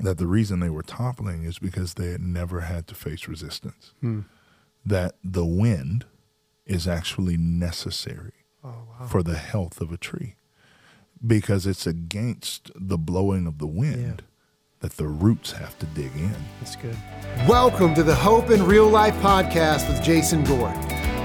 that the reason they were toppling is because they had never had to face resistance. Hmm. That the wind is actually necessary oh, for the health of a tree because it's against the blowing of the wind that the roots have to dig in. That's good. Welcome to the Hope in Real Life podcast with Jason Gore.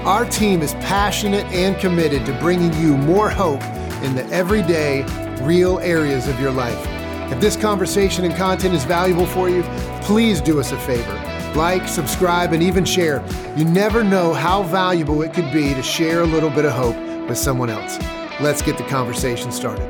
Our team is passionate and committed to bringing you more hope in the everyday, real areas of your life. If this conversation and content is valuable for you, please do us a favor. Like, subscribe, and even share. You never know how valuable it could be to share a little bit of hope with someone else. Let's get the conversation started.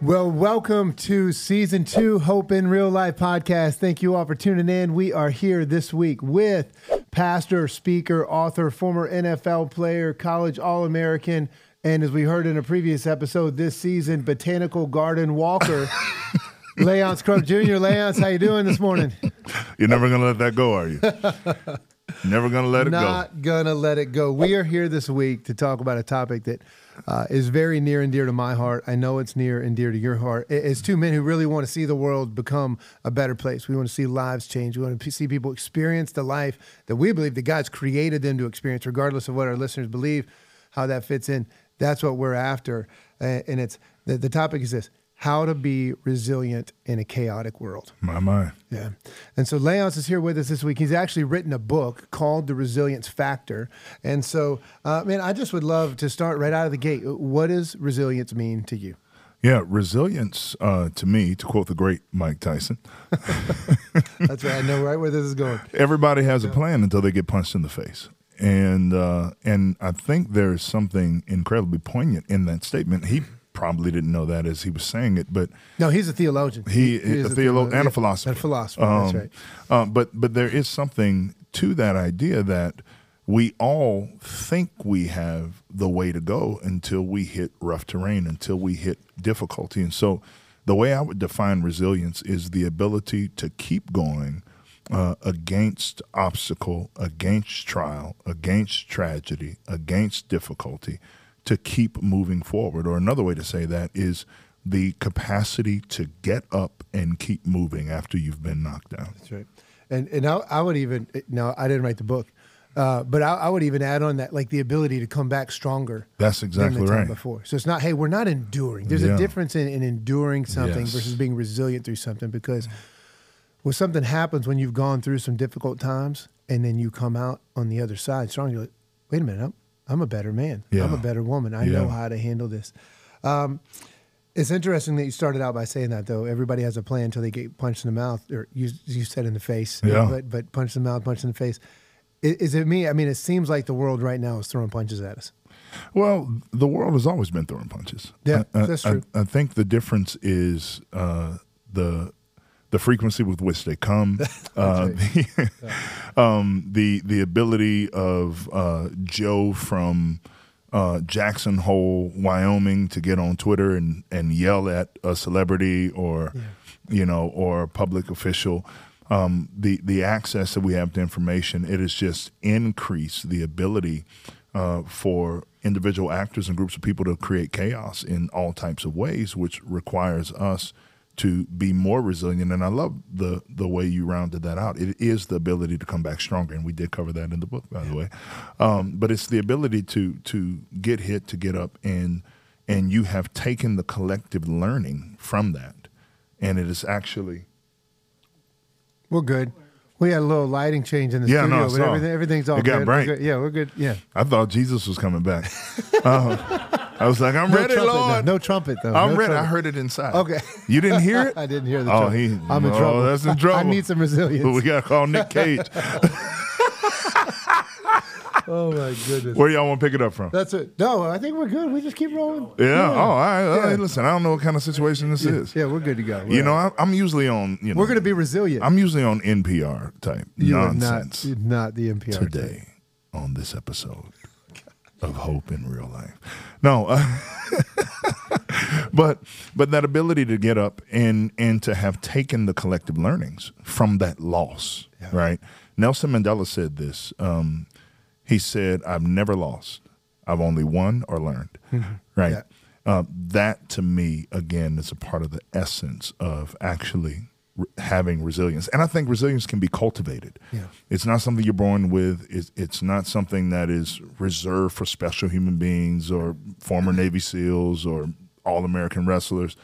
Well, welcome to season two, Hope in Real Life podcast. Thank you all for tuning in. We are here this week with pastor, speaker, author, former NFL player, college All American, and as we heard in a previous episode this season, botanical garden walker, Leonce Crump Jr. Leonce, how you doing this morning? You're never going to let that go, are you? never going to let it go. Not gonna let it go. We are here this week to talk about a topic that uh, is very near and dear to my heart. I know it's near and dear to your heart. It- It's two men who really want to see the world become a better place. We want to see lives change. We want to see people experience the life that we believe that God's created them to experience, regardless of what our listeners believe, how that fits in. That's what we're after. And it's the, the topic is this: how to be resilient in a chaotic world. My, my. Yeah. And so Leonce is here with us this week. He's actually written a book called The Resilience Factor. And so, uh, man, I just would love to start right out of the gate. What does resilience mean to you? Yeah, resilience uh, to me, to quote the great Mike Tyson, That's right. I know right where this is going. everybody has a plan until they get punched in the face. And uh, and I think there's something incredibly poignant in that statement. He probably didn't know that as he was saying it, but No, he's a theologian. he, is a theologian and a philosopher. And a philosopher. that's Um, right. uh, but but there is something to that idea that we all think we have the way to go until we hit rough terrain, until we hit difficulty. And so, the way I would define resilience is the ability to keep going uh, against obstacle, against trial, against tragedy, against difficulty, to keep moving forward. Or another way to say that is the capacity to get up and keep moving after you've been knocked down. That's right. And and I, I would even no, I didn't write the book, uh, but I, I would even add on that like the ability to come back stronger. That's than exactly the time right. before. So it's not, hey, we're not enduring. There's Yeah. a difference in, in enduring something Yes. versus being resilient through something because when something happens when you've gone through some difficult times and then you come out on the other side strong, you're like, wait a minute, I'm, I'm a better man. I'm a better woman. I know how to handle this. Um, it's interesting that you started out by saying that, though. Everybody has a plan until they get punched in the mouth, or you, you said in the face. Yeah. But, but punched in the mouth, punch in the face. I- Is it me? I mean, it seems like the world right now is throwing punches at us. Well, the world has always been throwing punches. Yeah, I, I- that's I- true. I, think the difference is uh, the the frequency with which they come, uh, the, um, the the ability of uh, Joe from uh, Jackson Hole, Wyoming, to get on Twitter and and yell at a celebrity or you know or a public official. Um, the the access that we have to information, it has just increased the ability uh, for individual actors and groups of people to create chaos in all types of ways, which requires us to be more resilient. And I love the the way you rounded that out. It is the ability to come back stronger, and we did cover that in the book, by the way. Um, but it's the ability to to get hit, to get up, and and you have taken the collective learning from that, and it is actually We're good. We had a little lighting change in the Yeah, studio, I but everything, everything's all It got good. bright. We're good. Yeah, we're good. Yeah. I thought Jesus was coming back. Uh, I was like, I'm No ready, trumpet. Lord. No trumpet though. I'm No ready. I heard it inside. Okay. You didn't hear it? I didn't hear the Oh, trumpet. he- I'm in oh, trouble. that's in trouble. I need some resilience. we got to call Nick Cage. oh my goodness. Where y'all want to pick it up from? That's it. No, I think we're good. We just keep rolling. Yeah. Oh, all right. All right. Yeah. Listen, I don't know what kind of situation this is. Yeah, we're good to go. You We're know, out. I, I'm usually on. You know, we're going to be resilient. I'm usually on NPR type you not, nonsense you're not the NPR type. today on this episode of Hope in Real Life. No, uh, but but that ability to get up and and to have taken the collective learnings from that loss, right? Nelson Mandela said this. Um, he said, "I've never lost. I've only won or learned." Right. Yeah. Uh, that to me, again, is a part of the essence of actually re- having resilience. And I think resilience can be cultivated. Yeah. It's not something you're born with. It's, it's not something that is reserved for special human beings or former mm-hmm. Navy SEALs or all American wrestlers.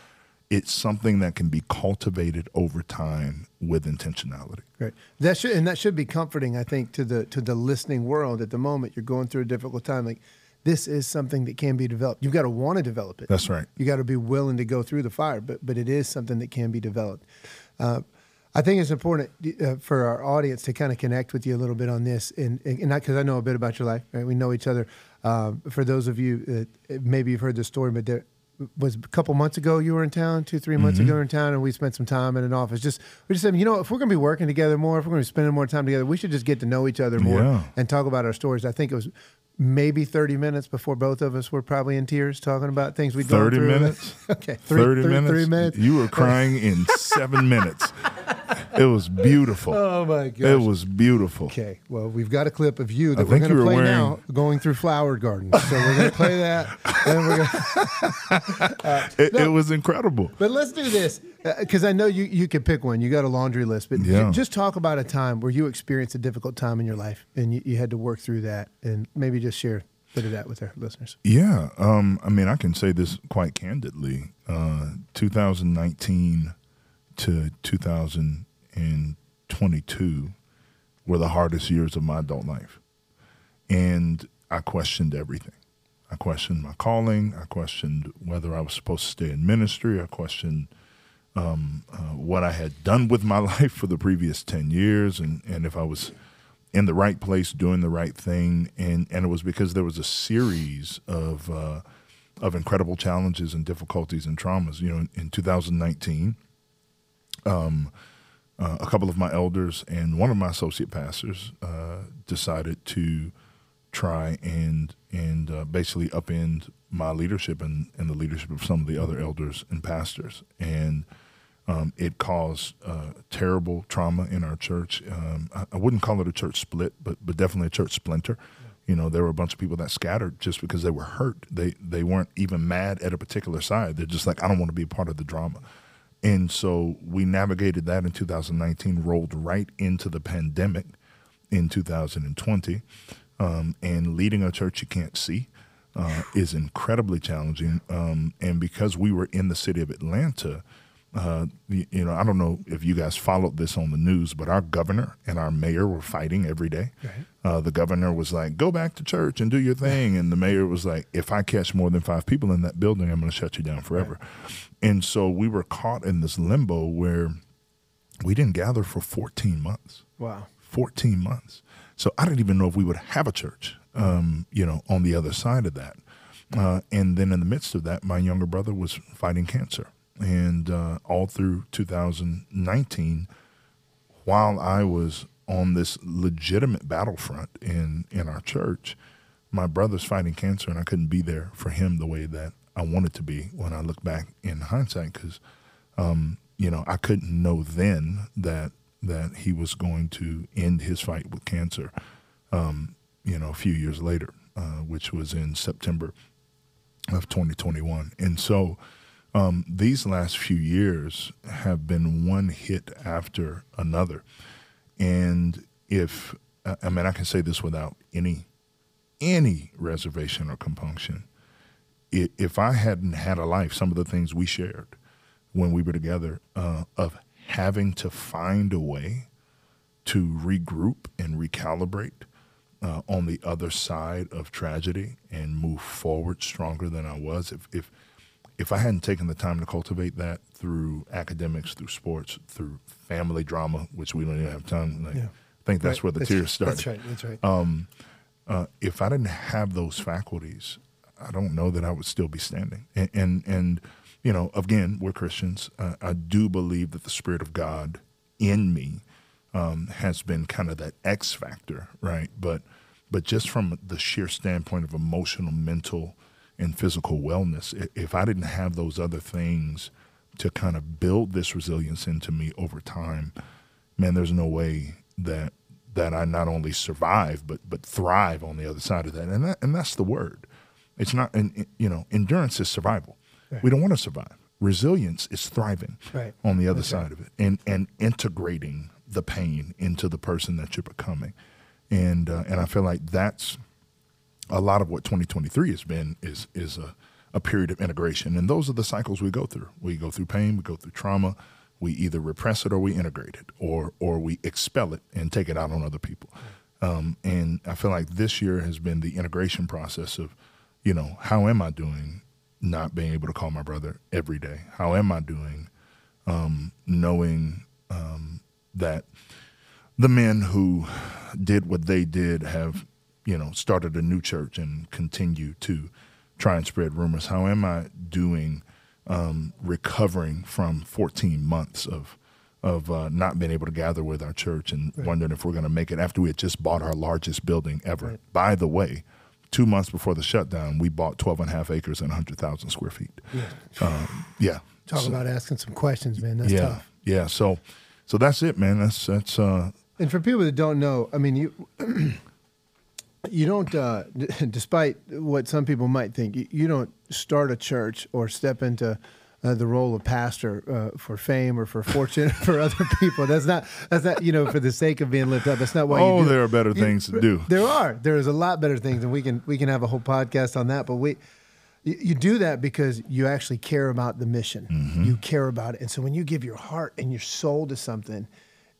It's something that can be cultivated over time with intentionality. Great. That should and that should be comforting, I think, to the to the listening world at the moment. You're going through a difficult time. Like this is something that can be developed. You've got to want to develop it. That's right. You got to be willing to go through the fire, but but it is something that can be developed. Uh, I think it's important uh, for our audience to kind of connect with you a little bit on this, and, and not because I know a bit about your life. Right? We know each other. Um, for those of you, uh, maybe you've heard the story, but there was a couple months ago you were in town, two three months Mm-hmm. ago you were in town, and we spent some time in an office. Just we just said, you know, if we're going to be working together more, if we're going to be spending more time together, we should just get to know each other more Yeah. and talk about our stories. I think it was maybe 30 minutes before both of us were probably in tears talking about things we'd gone 30 through. minutes? okay, three, 30 three- minutes. Three minutes. You were crying in seven minutes. It was beautiful. Oh my gosh. It was beautiful. Okay, well, we've got a clip of you that I we're going to play wearing- now, going through flower gardens. So we're going to play that, and we're going. Uh, it, it was incredible. But let's do this because I know you you could pick one. You got a laundry list, but Yeah. just talk about a time where you experienced a difficult time in your life and you, you had to work through that, and maybe just share a bit of that with our listeners. Yeah, um, I mean, I can say this quite candidly. Uh, 2019 to 2022 were the hardest years of my adult life, and I questioned everything. I questioned my calling. I questioned whether I was supposed to stay in ministry. I questioned um, uh, what I had done with my life for the previous 10 years and, and if I was in the right place doing the right thing. And, and it was because there was a series of, uh, of incredible challenges and difficulties and traumas. You know, in, in 2019, um, uh, a couple of my elders and one of my associate pastors uh, decided to try and and uh, basically upend my leadership and, and the leadership of some of the other elders and pastors. And um, it caused uh, terrible trauma in our church. Um, I, I wouldn't call it a church split, but but definitely a church splinter. You know, there were a bunch of people that scattered just because they were hurt. They they weren't even mad at a particular side. They're just like, I don't want to be a part of the drama. And so we navigated that in 2019, rolled right into the pandemic in 2020. Um, and leading a church you can't see uh, is incredibly challenging. Um, and because we were in the city of Atlanta, uh, you know, I don't know if you guys followed this on the news, but our governor and our mayor were fighting every day. Right. Uh, the governor was like, "Go back to church and do your thing," and the mayor was like, "If I catch more than five people in that building, I'm going to shut you down forever." And so we were caught in this limbo where we didn't gather for 14 months. Wow. 14 months. So I didn't even know if we would have a church, um, you know, on the other side of that. Uh, and then in the midst of that, my younger brother was fighting cancer. And uh, all through 2019, while I was on this legitimate battlefront in, in our church, my brother's fighting cancer, and I couldn't be there for him the way that I wanted to be when I look back in hindsight because um, you know, I couldn't know then that that he was going to end his fight with cancer. Um, you know, a few years later, uh, which was in September of 2021, and so um, these last few years have been one hit after another. And if I mean, I can say this without any any reservation or compunction. If I hadn't had a life, some of the things we shared when we were together uh, of having to find a way to regroup and recalibrate uh, on the other side of tragedy and move forward stronger than I was. If if if I hadn't taken the time to cultivate that through academics, through sports, through family drama, which we don't even have time. Like, Yeah. I think that's Right. where the That's- tears started That's right. That's right. uh, if I didn't have those faculties, I don't know that I would still be standing. And and, and you know, again, we're Christians. Uh, I do believe that the Spirit of God in me um, has been kind of that X factor, right? But but just from the sheer standpoint of emotional, mental, and physical wellness, if I didn't have those other things to kind of build this resilience into me over time, man, there's no way that that I not only survive but but thrive on the other side of that. And that and that's the word. It's not, and you know, endurance is survival. Right. We don't want to survive. Resilience is thriving right. on the other That's side right. of it, and and integrating the pain into the person that you're becoming, and uh, and I feel like that's a lot of what 2023 has been is is a a period of integration, and those are the cycles we go through. We go through pain, we go through trauma, we either repress it or we integrate it, or or we expel it and take it out on other people. Um, and I feel like this year has been the integration process of, you know, how am I doing not being able to call my brother every day? How am I doing um, knowing um, that the men who did what they did have, you know, started a new church and continue to try and spread rumors? How am I doing um, recovering from 14 months of of uh, not being able to gather with our church and right. wondering if we're going to make it after we had just bought our largest building ever. Right. By the way, two months before the shutdown, we bought 12 and a half acres and 100,000 square feet. Yeah. Um, yeah. Talk so, about asking some questions, man. That's yeah, tough. Yeah. So, so that's it, man. That's, that's, uh, and for people that don't know, I mean, you, you don't, uh, despite what some people might think, you, you, don't start a church or step into uh, the role of pastor uh, for fame or for fortune for other people. That's not. That's not. You know, for the sake of being lifted up. That's not why. Oh, you there are better you, things to do. There are. There is a lot better things, and we can we can have a whole podcast on that. But we. You, do that because you actually care about the mission. Mm-hmm. You care about it. And so when you give your heart and your soul to something,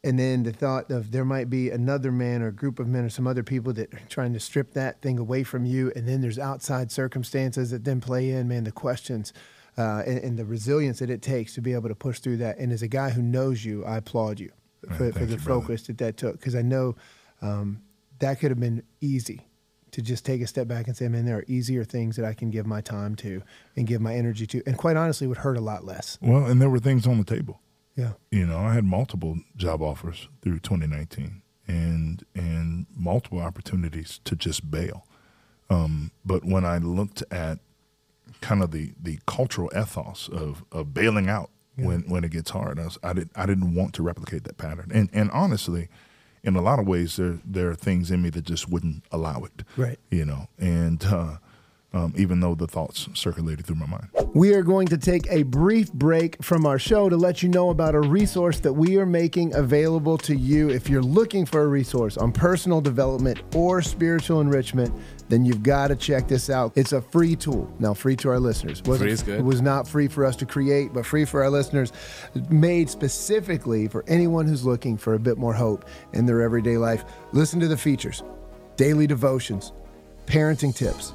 and then the thought of there might be another man or a group of men or some other people that are trying to strip that thing away from you. And then there's outside circumstances that then play in man the questions uh, and, and, the resilience that it takes to be able to push through that. And as a guy who knows you i applaud you for, for the you, focus that that took. Because i know um, that could have been easy to just take a step back and say man there are easier things that i can give my time to and give my energy to. And quite honestly would hurt a lot less. Well and there were things on the table yeah. You know, I had multiple job offers through 2019 and and multiple opportunities to just bail. Um, but when I looked at kind of the, the cultural ethos of, of bailing out yeah. when, when it gets hard, I, was, I, did, I didn't want to replicate that pattern. And, and honestly, in a lot of ways, there, there are things in me that just wouldn't allow it. Right. You know, and uh, um, even though the thoughts circulated through my mind. We are going to take a brief break from our show to let you know about a resource that we are making available to you. If you're looking for a resource on personal development or spiritual enrichment, then you've got to check this out. It's a free tool. Now, free to our listeners. Wasn't, free is good. It was not free for us to create, but free for our listeners, made specifically for anyone who's looking for a bit more hope in their everyday life. Listen to the features daily devotions, parenting tips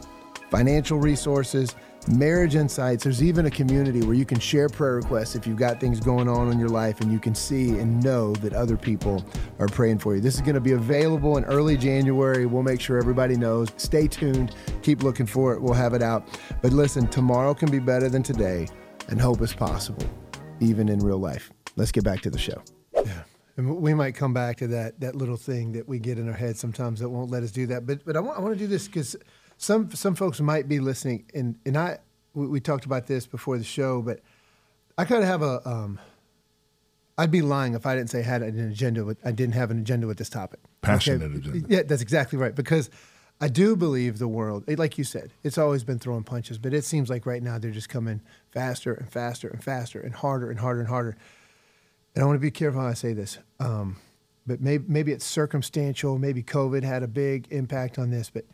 financial resources, marriage insights. There's even a community where you can share prayer requests if you've got things going on in your life and you can see and know that other people are praying for you. This is going to be available in early January. We'll make sure everybody knows. Stay tuned. Keep looking for it. We'll have it out. But listen, tomorrow can be better than today, and hope is possible, even in real life. Let's get back to the show. Yeah. And we might come back to that that little thing that we get in our head sometimes that won't let us do that. But but I want, I want to do this because some some folks might be listening, and and I we, we talked about this before the show, but I kind of have a. Um, I'd be lying if I didn't say I had an agenda. With, I didn't have an agenda with this topic. Passionate okay? agenda. Yeah, that's exactly right. Because I do believe the world, like you said, it's always been throwing punches, but it seems like right now they're just coming faster and faster and faster and harder and harder and harder. And I want to be careful how I say this. Um, but maybe, maybe it's circumstantial. Maybe COVID had a big impact on this. But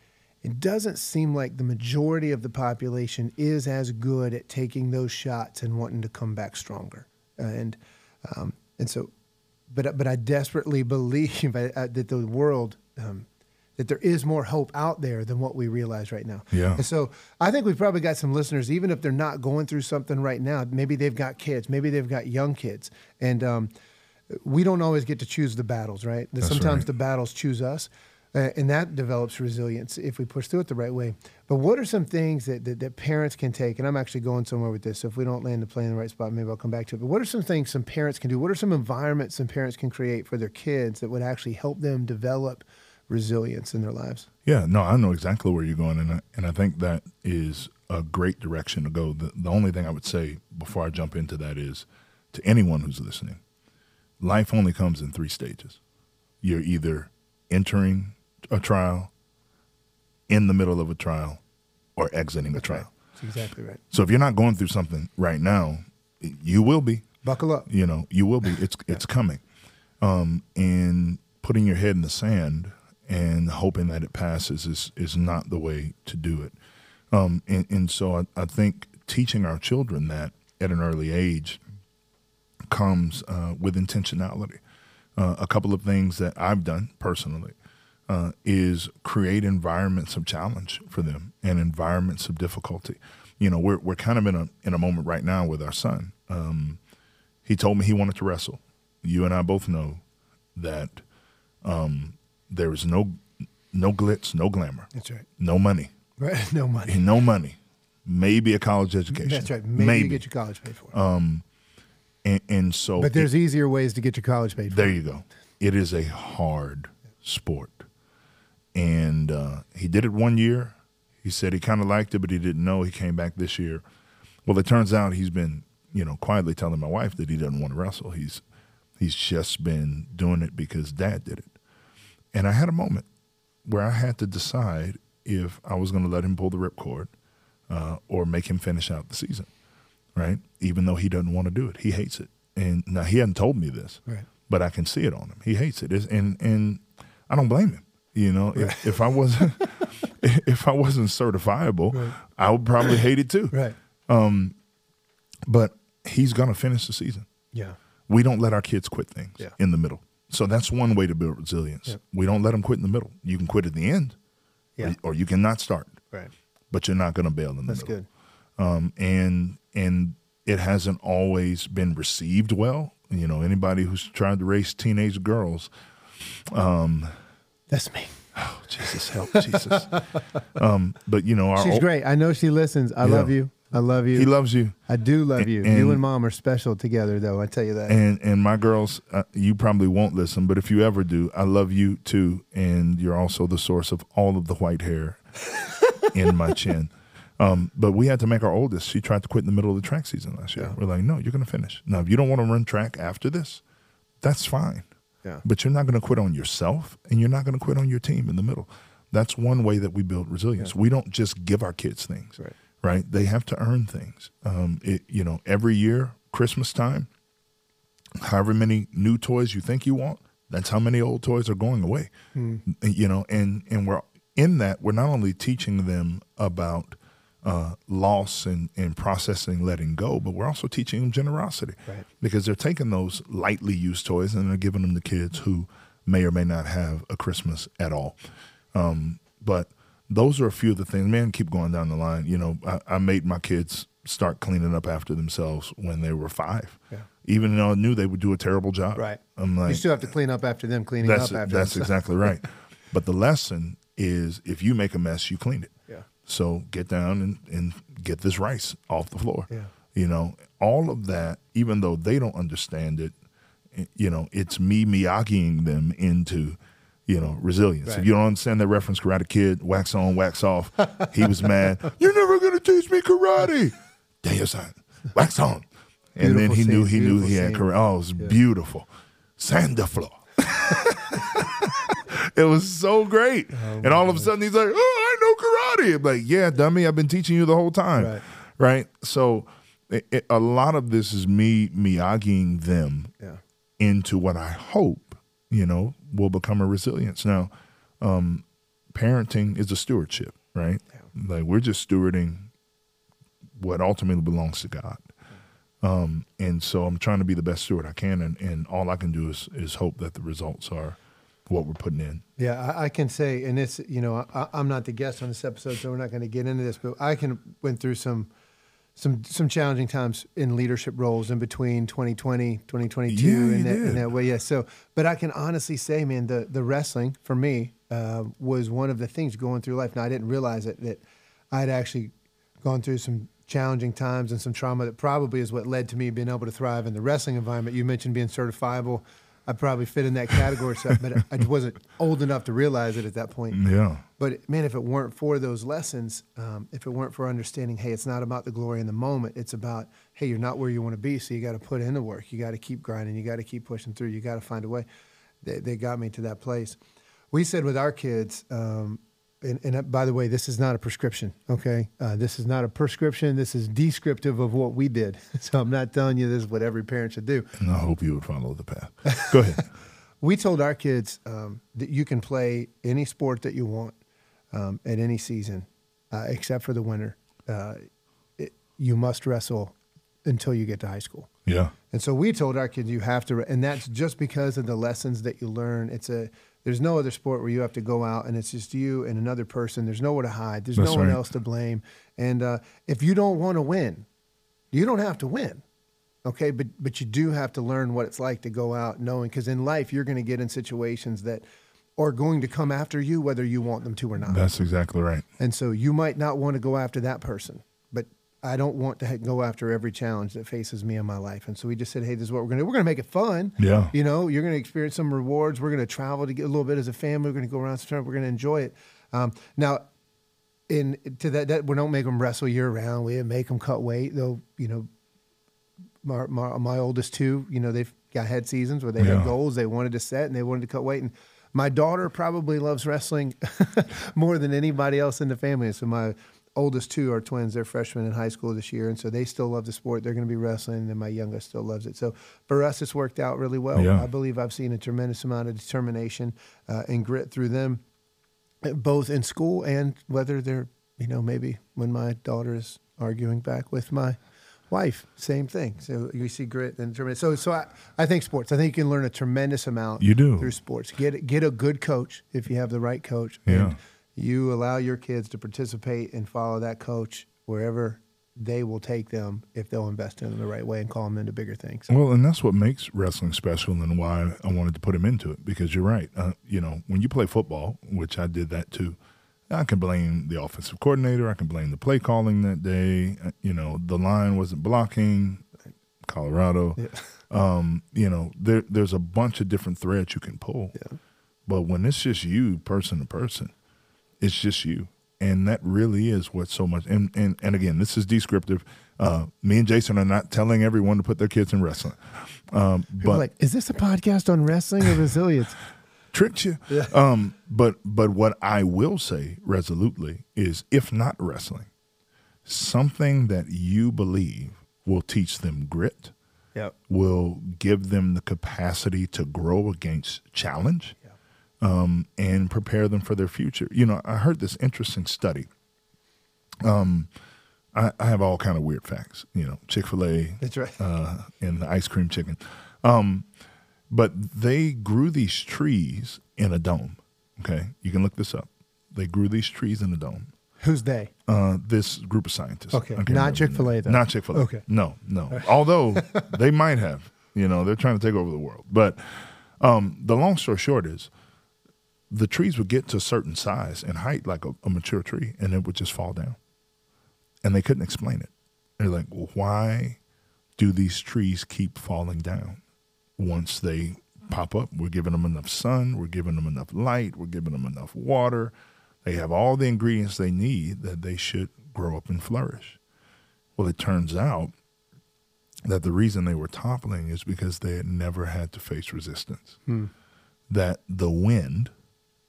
it doesn't seem like the majority of the population is as good at taking those shots and wanting to come back stronger. Uh, and um, and so, but but I desperately believe that the world. Um, that there is more hope out there than what we realize right now. Yeah. And so I think we've probably got some listeners, even if they're not going through something right now, maybe they've got kids, maybe they've got young kids. And um, we don't always get to choose the battles, right? That's Sometimes right. the battles choose us. Uh, and that develops resilience if we push through it the right way. But what are some things that, that, that, parents can take? And I'm actually going somewhere with this. So if we don't land the plane in the right spot, maybe I'll come back to it. But what are some things some parents can do? What are some environments some parents can create for their kids that would actually help them develop resilience in their lives? Yeah, no, I know exactly where you're going. And I, and I think that is a great direction to go. The, the only thing I would say before I jump into that is to anyone who's listening, life only comes in three stages. You're either entering a trial, in the middle of a trial, or exiting a trial. That's exactly right. So if you're not going through something right now, you will be. Buckle up. You know, you will be. It's it's coming. Um, and putting your head in the sand and hoping that it passes is is not the way to do it. Um, and, and so I, I think teaching our children that at an early age comes uh, with intentionality. Uh, a couple of things that I've done personally uh, is create environments of challenge for them and environments of difficulty. You know, we're we're kind of in a in a moment right now with our son. Um, he told me he wanted to wrestle. You and I both know that um, there is no no glitz, no glamour, That's right. no money, Right. No money. no money. Maybe a college education. That's right. Maybe, you get your college paid for. and, and so but there's easier ways to get your college paid for. There you go. It is a hard sport. And uh, he did it one year. He said he kind of liked it, but he didn't know. He came back this year. Well, it turns out he's been, you know, quietly telling my wife that he doesn't want to wrestle. He's he's just been doing it because dad did it. And I had a moment where I had to decide if I was going to let him pull the ripcord uh, or make him finish out the season, right? Even though he doesn't want to do it, he hates it. And now he hadn't told me this, Right. but I can see it on him. He hates it, It's- and and I don't blame him. You know, if, if I wasn't if I wasn't certifiable, Right. I would probably hate it too. Right. Um, But he's going to finish the season. Yeah. We don't let our kids quit things Yeah. in the middle. So that's one way to build resilience. We don't let them quit in the middle. You can quit at the end, Yeah. or, or you cannot start, Right. but you're not going to bail in the That's middle. good. um, and and it hasn't always been received well. You know, anybody who's tried to raise teenage girls, That's me. oh, Jesus help, Jesus. Um, but you know, our She's ol- great. I know she listens. I Yeah. love you. I love you. He loves you, I do love you. And- you and mom are special together, though. I tell you that. and and my girls, uh, you probably won't listen, but if you ever do, I love you too, and you're also the source of all of the white hair in my chin. Um, but we had to make our oldest. She tried to quit in the middle of the track season last year. Yeah. We're like, no, you're going to finish. Now, if you don't want to run track after this, that's fine. Yeah. But you're not going to quit on yourself and you're not going to quit on your team in the middle. That's one way that we build resilience. We don't just give our kids things, Right. right? They have to earn things. Um, it, you know, every year, Christmas time, however many new toys you think you want, that's how many old toys are going away. You know, and and we're in that we're not only teaching them about uh, loss and, and processing letting go, but we're also teaching them generosity Right. because they're taking those lightly used toys and they're giving them to kids who may or may not have a Christmas at all. Um, but those are a few of the things. Man, keep going down the line. You know, I, I made my kids start cleaning up after themselves when they were five, Yeah. even though I knew they would do a terrible job. Right. I'm like, you still have to clean up after them cleaning that's up after that's themselves. exactly right. But the lesson is if you make a mess, you clean it. Yeah. So get down and, and get this rice off the floor. Yeah. You know, all of that, even though they don't understand it, you know, it's me Miyagiing them into, you know, resilience. Right. If you don't understand that reference, Karate Kid, wax on, wax off, he was mad. You're never going to teach me karate. Damn, son, wax on. And then Beautiful he knew he knew he had karate. Oh, it was beautiful. Sand the floor. it was so great. and all of a sudden he's like, "Oh, I know. I'm like, "Yeah, dummy, I've been teaching you the whole time." Right. Right? So it, it- a lot of this is me Miyagiing them Yeah. into what I hope, you know, will become a resilience. Now, um, parenting is a stewardship, right? Like we're just stewarding what ultimately belongs to God. Um, and so I'm trying to be the best steward I can, and, and all I can do is is hope that the results are what we're putting in. Yeah, I, I can say, and it's you know, I, I'm not the guest on this episode, so we're not going to get into this, but I can went through some some some challenging times in leadership roles in between 2020, 2022, Yeah, in, that, in did. that way. Yeah. So, but I can honestly say, man, the the wrestling for me uh, was one of the things going through life. Now, I didn't realize it that I'd actually gone through some challenging times and some trauma that probably is what led to me being able to thrive in the wrestling environment. You mentioned being certifiable. I probably fit in that category, so, but I just wasn't old enough to realize it at that point. Yeah. But man, if it weren't for those lessons, um, if it weren't for understanding, hey, it's not about the glory in the moment. It's about, hey, you're not where you want to be, so you got to put in the work. You got to keep grinding. You got to keep pushing through. You got to find a way. They, they got me to that place. We said with our kids, um, and, and uh, by the way, this is not a prescription. Okay, uh, this is not a prescription. This is descriptive of what we did. So I'm not telling you this is what every parent should do. And I hope you would follow the path. Go ahead. we told our kids um, that you can play any sport that you want um, at any season, uh, except for the winter. Uh, it, you must wrestle until you get to high school. Yeah. And so we told our kids you have to, and that's just because of the lessons that you learn. It's a there's no other sport where you have to go out and it's just you and another person. There's nowhere to hide. There's That's no one right. else to blame. And uh, if you don't want to win, you don't have to win. Okay, but but you do have to learn what it's like to go out knowing because in life you're going to get in situations that are going to come after you whether you want them to or not. That's exactly right. And so you might not want to go after that person, but I don't want to go after every challenge that faces me in my life. And so we just said, hey, this is what we're going to do. We're going to make it fun. Yeah. You know, you're going to experience some rewards. We're going to travel to get a little bit as a family. We're going to go around some time. We're going to enjoy it. Um, now, in to that, that we don't make them wrestle year round. We make them cut weight. Though, you know, my, my, my oldest two, you know, they've got head seasons where they Yeah. had goals they wanted to set and they wanted to cut weight. And my daughter probably loves wrestling more than anybody else in the family. So my oldest two are twins. They're freshmen in high school this year, and so they still love the sport. They're going to be wrestling, and my youngest still loves it. So for us, it's worked out really well. Yeah. I believe I've seen a tremendous amount of determination uh, and grit through them, both in school and whether they're, you know, maybe when my daughter is arguing back with my wife, same thing. So you see grit and determination. So, so I, I think sports. I think you can learn a tremendous amount. You do. through sports. Get get a good coach if you have the right coach. Yeah. And you allow your kids to participate and follow that coach wherever they will take them if they'll invest in them the right way and call them into bigger things. Well, and that's what makes wrestling special, and why I wanted to put him into it. Because you're right. Uh, you know, when you play football, which I did that too, I can blame the offensive coordinator. I can blame the play calling that day. Uh, you know, the line wasn't blocking. Colorado. Yeah. Um, you know, there there's a bunch of different threads you can pull. Yeah. But when it's just you, person to person, it's just you. And that really is what so much. And and, and again, this is descriptive. Uh, me and Jason are not telling everyone to put their kids in wrestling. Um, but like, is this a podcast on wrestling or resilience? tricked you. Um, but but what I will say resolutely is, if not wrestling, something that you believe will teach them grit, yep. will give them the capacity to grow against challenge, um, and prepare them for their future. You know, I heard this interesting study. Um, I, I have all kind of weird facts. You know, Chick Fil A, That's right. uh, and the ice cream chicken. Um, but they grew these trees in a dome. Okay, you can look this up. They grew these trees in a dome. Who's they? Uh, this group of scientists. Okay, not remember the Chick-fil-A, though. Not Chick Fil A. Okay. No, no. Although they might have. You know, they're trying to take over the world. But um, the long story short is, the trees would get to a certain size and height, like a, a mature tree, and it would just fall down. And they couldn't explain it. They're like, well, why do these trees keep falling down once they pop up? We're giving them enough sun, we're giving them enough light, we're giving them enough water. They have all the ingredients they need that they should grow up and flourish. Well, it turns out that the reason they were toppling is because they had never had to face resistance. Hmm. That the wind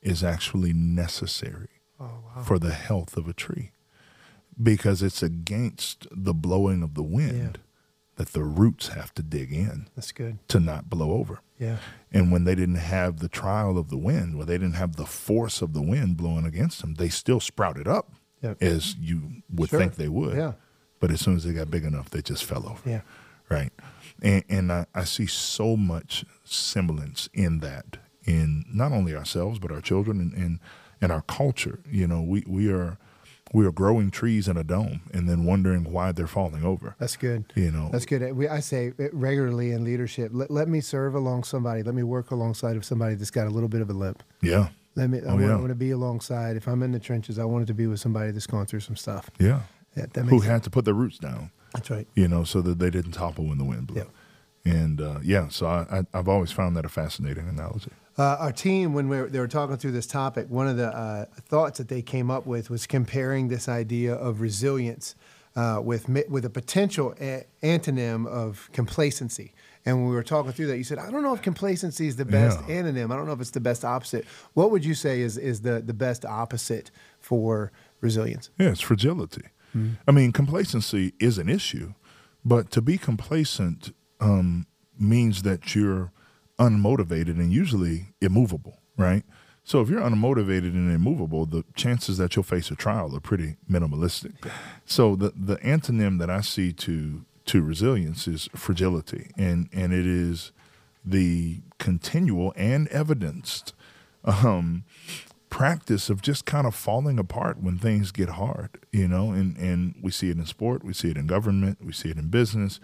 is actually necessary oh, for the health of a tree because it's against the blowing of the wind that the roots have to dig in That's good. to not blow over. Yeah. And when they didn't have the trial of the wind, when they didn't have the force of the wind blowing against them, they still sprouted up Yep. as you would Sure. think they would. Yeah. But as soon as they got big enough, they just fell over. Yeah. Right. And, and I, I see so much semblance in that, in not only ourselves, but our children and, and, and our culture. You know, we, we are we are growing trees in a dome and then wondering why they're falling over. That's good. You know, That's good. We, I say regularly in leadership. Let, let me serve along somebody. Let me work alongside of somebody that's got a little bit of a limp. yeah. Let me. I, Oh, want, yeah. I want to be alongside. If I'm in the trenches, I want it to be with somebody that's gone through some stuff. Yeah. Yeah, that Who makes had to put their roots down. That's right. you know, so that they didn't topple when the wind blew. Yep. And uh, yeah, so I, I, I've always found that a fascinating analogy. Uh, our team, when we were, they were talking through this topic, one of the uh, thoughts that they came up with was comparing this idea of resilience uh, with with a potential a- antonym of complacency. And when we were talking through that, you said, "I don't know if complacency is the best Yeah. antonym. I don't know if it's the best opposite." What would you say is is the the best opposite for resilience? Yeah, it's fragility. I mean, complacency is an issue, but to be complacent um, means that you're unmotivated and usually immovable, right? So if you're unmotivated and immovable, the chances that you'll face a trial are pretty minimalistic. So the the antonym that I see to to resilience is fragility, and and it is the continual and evidenced um, practice of just kind of falling apart when things get hard, you know, and, and we see it in sport, we see it in government, we see it in business,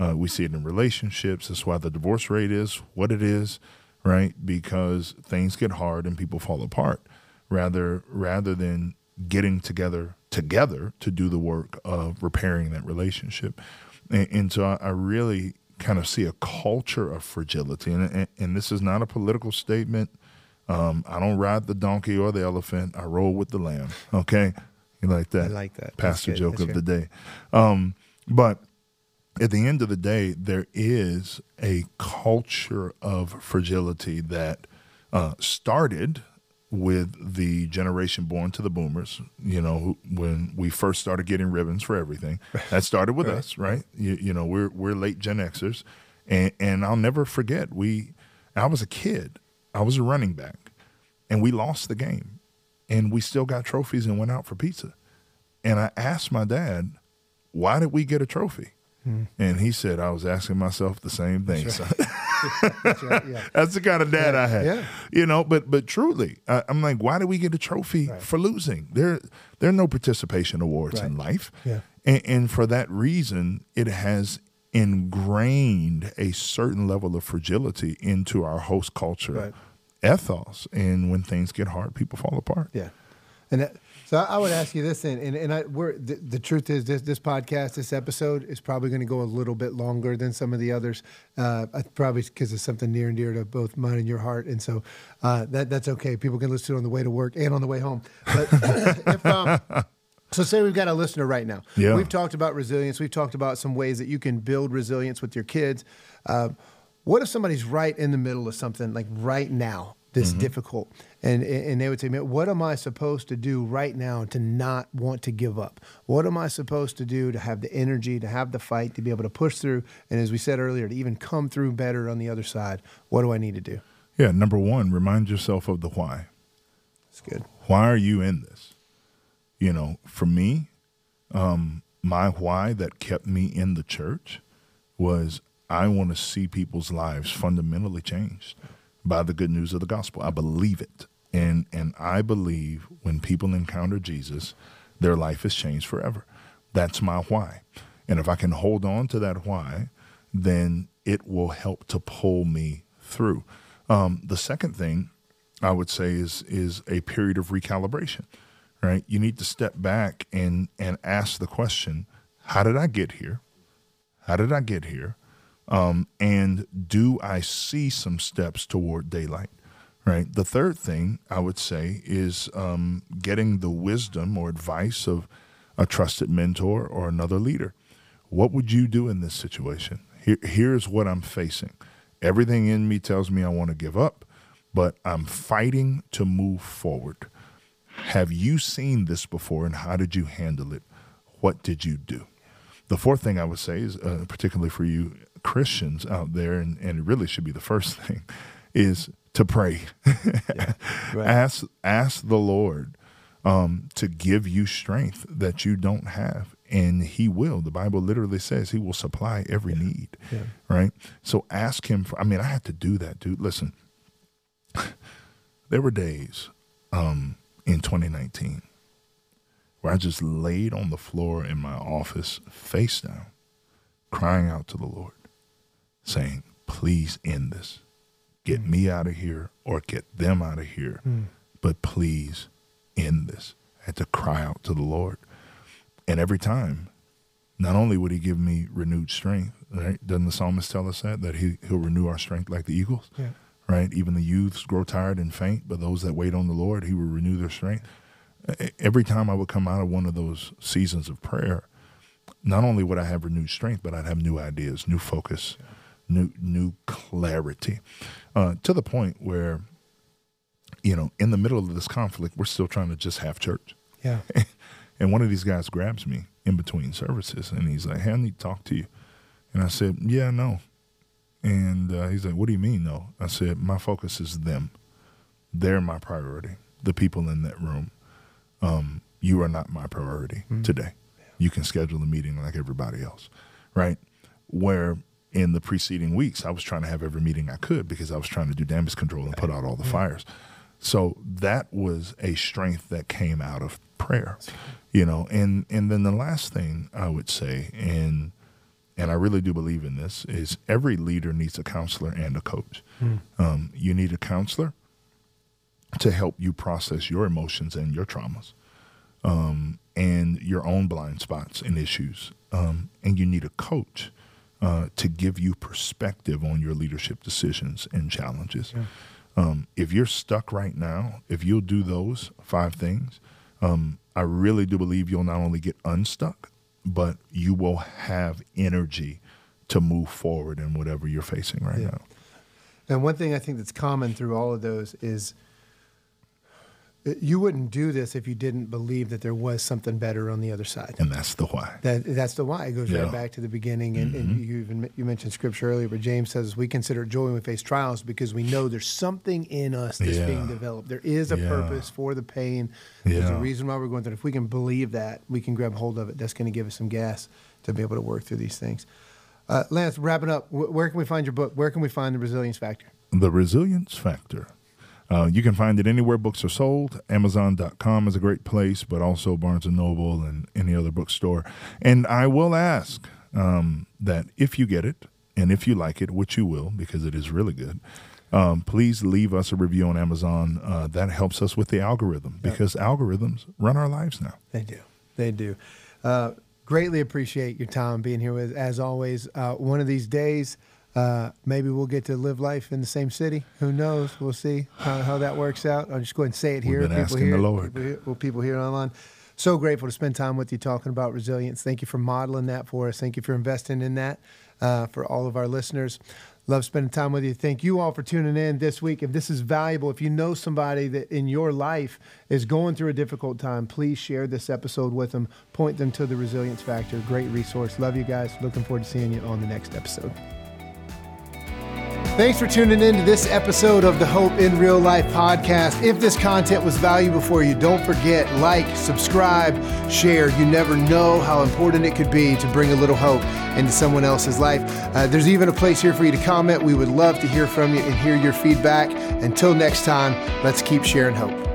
uh, we see it in relationships. That's why the divorce rate is what it is, right? Because things get hard and people fall apart rather rather than getting together together to do the work of repairing that relationship. And, and so I, I really kind of see a culture of fragility. And, and, and this is not a political statement. Um, I don't ride the donkey or the elephant. I roll with the lamb. Okay, you like that? I like that. Pastor joke That's of the day. Um, but at the end of the day, there is a culture of fragility that uh, started with the generation born to the boomers. You know, who- when we first started getting ribbons for everything, that started with us, right? You, you know, we're we're late Gen Xers, and and I'll never forget. We, I was a kid, I was a running back, and we lost the game, and we still got trophies and went out for pizza, and I asked my dad, why did we get a trophy? Mm-hmm. And he said, I was asking myself the same thing. son." That's right, yeah. That's the kind of dad I had. yeah. You know, but but truly, I, I'm like, why do we get a trophy Right. for losing? There there are no participation awards in life. Yeah. And, and for that reason, it has ingrained a certain level of fragility into our host culture Right. ethos. And when things get hard, people fall apart. Yeah, and that, so I would ask you this, and and, and I, we're the, the truth is this this podcast, this episode is probably going to go a little bit longer than some of the others, uh, probably because it's something near and dear to both mine and your heart, and so uh, that that's okay. People can listen to it on the way to work and on the way home. But if um, so, say we've got a listener right now. Yeah. We've talked about resilience. We've talked about some ways that you can build resilience with your kids. Uh, what if somebody's right in the middle of something like right now that's difficult, and and they would say, "Man, what am I supposed to do right now to not want to give up? What am I supposed to do to have the energy, to have the fight, to be able to push through, and as we said earlier, to even come through better on the other side? What do I need to do?" Yeah. Number one, remind yourself of the why. That's good. why are you in this? You know, for me, um, my why that kept me in the church was I want to see people's lives fundamentally changed by the good news of the gospel. I believe it. And and I believe when people encounter Jesus, their life is changed forever. That's my why. And if I can hold on to that why, then it will help to pull me through. Um, the second thing I would say is is a period of recalibration. Right? You need to step back and and ask the question, how did I get here? How did I get here? Um, and do I see some steps toward daylight? Right. The third thing I would say is um, getting the wisdom or advice of a trusted mentor or another leader. What would you do in this situation? Here, here's what I'm facing. Everything in me tells me I want to give up, but I'm fighting to move forward. Have you seen this before and how did you handle it? What did you do? The fourth thing I would say is, uh, particularly for you Christians out there, and, and it really should be the first thing, is to pray. Right. Ask ask the Lord um, to give you strength that you don't have, and He will. The Bible literally says He will supply every need. Yeah. Right. So ask Him for. I mean, I had to do that, dude. Listen, there were days um, in 2019 where I just laid on the floor in my office, face down, crying out to the Lord, saying, Please end this. Get hmm. me out of here or get them out of here. Hmm. But please end this. I had to cry out to the Lord. And every time, not only would he give me renewed strength, right? Doesn't the psalmist tell us that? That he, he'll renew our strength like the eagles? Yeah. right? Even the youths grow tired and faint, but those that wait on the Lord, He will renew their strength. Every time I would come out of one of those seasons of prayer, not only would I have renewed strength, but I'd have new ideas, new focus, yeah. New new clarity, uh, to the point where, you know, in the middle of this conflict, we're still trying to just have church. Yeah. and one of these guys grabs me in between services, and he's like, "Hey, I need to talk to you." And I said, "Yeah, no." And uh, he's like, "What do you mean, no?" I said, "My focus is them. They're my priority. The people in that room. Um, you are not my priority mm-hmm. today. You can schedule a meeting like everybody else, right? Where in the preceding weeks, I was trying to have every meeting I could because I was trying to do damage control and put out all the fires. So that was a strength that came out of prayer, you know. And and then the last thing I would say, and and I really do believe in this, is every leader needs a counselor and a coach. Mm. Um, you need a counselor to help you process your emotions and your traumas um, and your own blind spots and issues. Um, and you need a coach uh, to give you perspective on your leadership decisions and challenges. Yeah. Um, if you're stuck right now, if you'll do those five things, um, I really do believe you'll not only get unstuck, but you will have energy to move forward in whatever you're facing right yeah. now. And one thing I think that's common through all of those is you wouldn't do this if you didn't believe that there was something better on the other side. And that's the why. That, that's the why. It goes yeah. right back to the beginning. And, mm-hmm. and, you even you mentioned scripture earlier, but James says we consider joy when we face trials because we know there's something in us that's yeah. being developed. There is a yeah. purpose for the pain. There's a reason why we're going through it. If we can believe that, we can grab hold of it. That's going to give us some gas to be able to work through these things. Uh, Leonce, wrapping up, where can we find your book? Where can we find the Resilience Factor? The Resilience Factor uh, you can find it anywhere books are sold. Amazon.com is a great place, but also Barnes and Noble and any other bookstore. And I will ask um, that if you get it and if you like it, which you will because it is really good, um, please leave us a review on Amazon. Uh, that helps us with the algorithm because yep. algorithms run our lives now. They do. They do. Uh, greatly appreciate your time being here with. As always, uh, one of these days. Uh, maybe we'll get to live life in the same city. Who knows? We'll see how, how that works out. I'll just go ahead and say it here. We've been people asking here, the Lord. People here, well, people here online. So grateful to spend time with you talking about resilience. Thank you for modeling that for us. Thank you for investing in that uh, for all of our listeners. Love spending time with you. Thank you all for tuning in this week. If this is valuable, if you know somebody that in your life is going through a difficult time, please share this episode with them. Point them to the Resilience Factor. Great resource. Love you guys. Looking forward to seeing you on the next episode. Thanks for tuning in to this episode of the Hope in Real Life podcast. If this content was valuable for you, don't forget, like, subscribe, share. You never know how important it could be to bring a little hope into someone else's life. Uh, there's even a place here for you to comment. We would love to hear from you and hear your feedback. Until next time, let's keep sharing hope.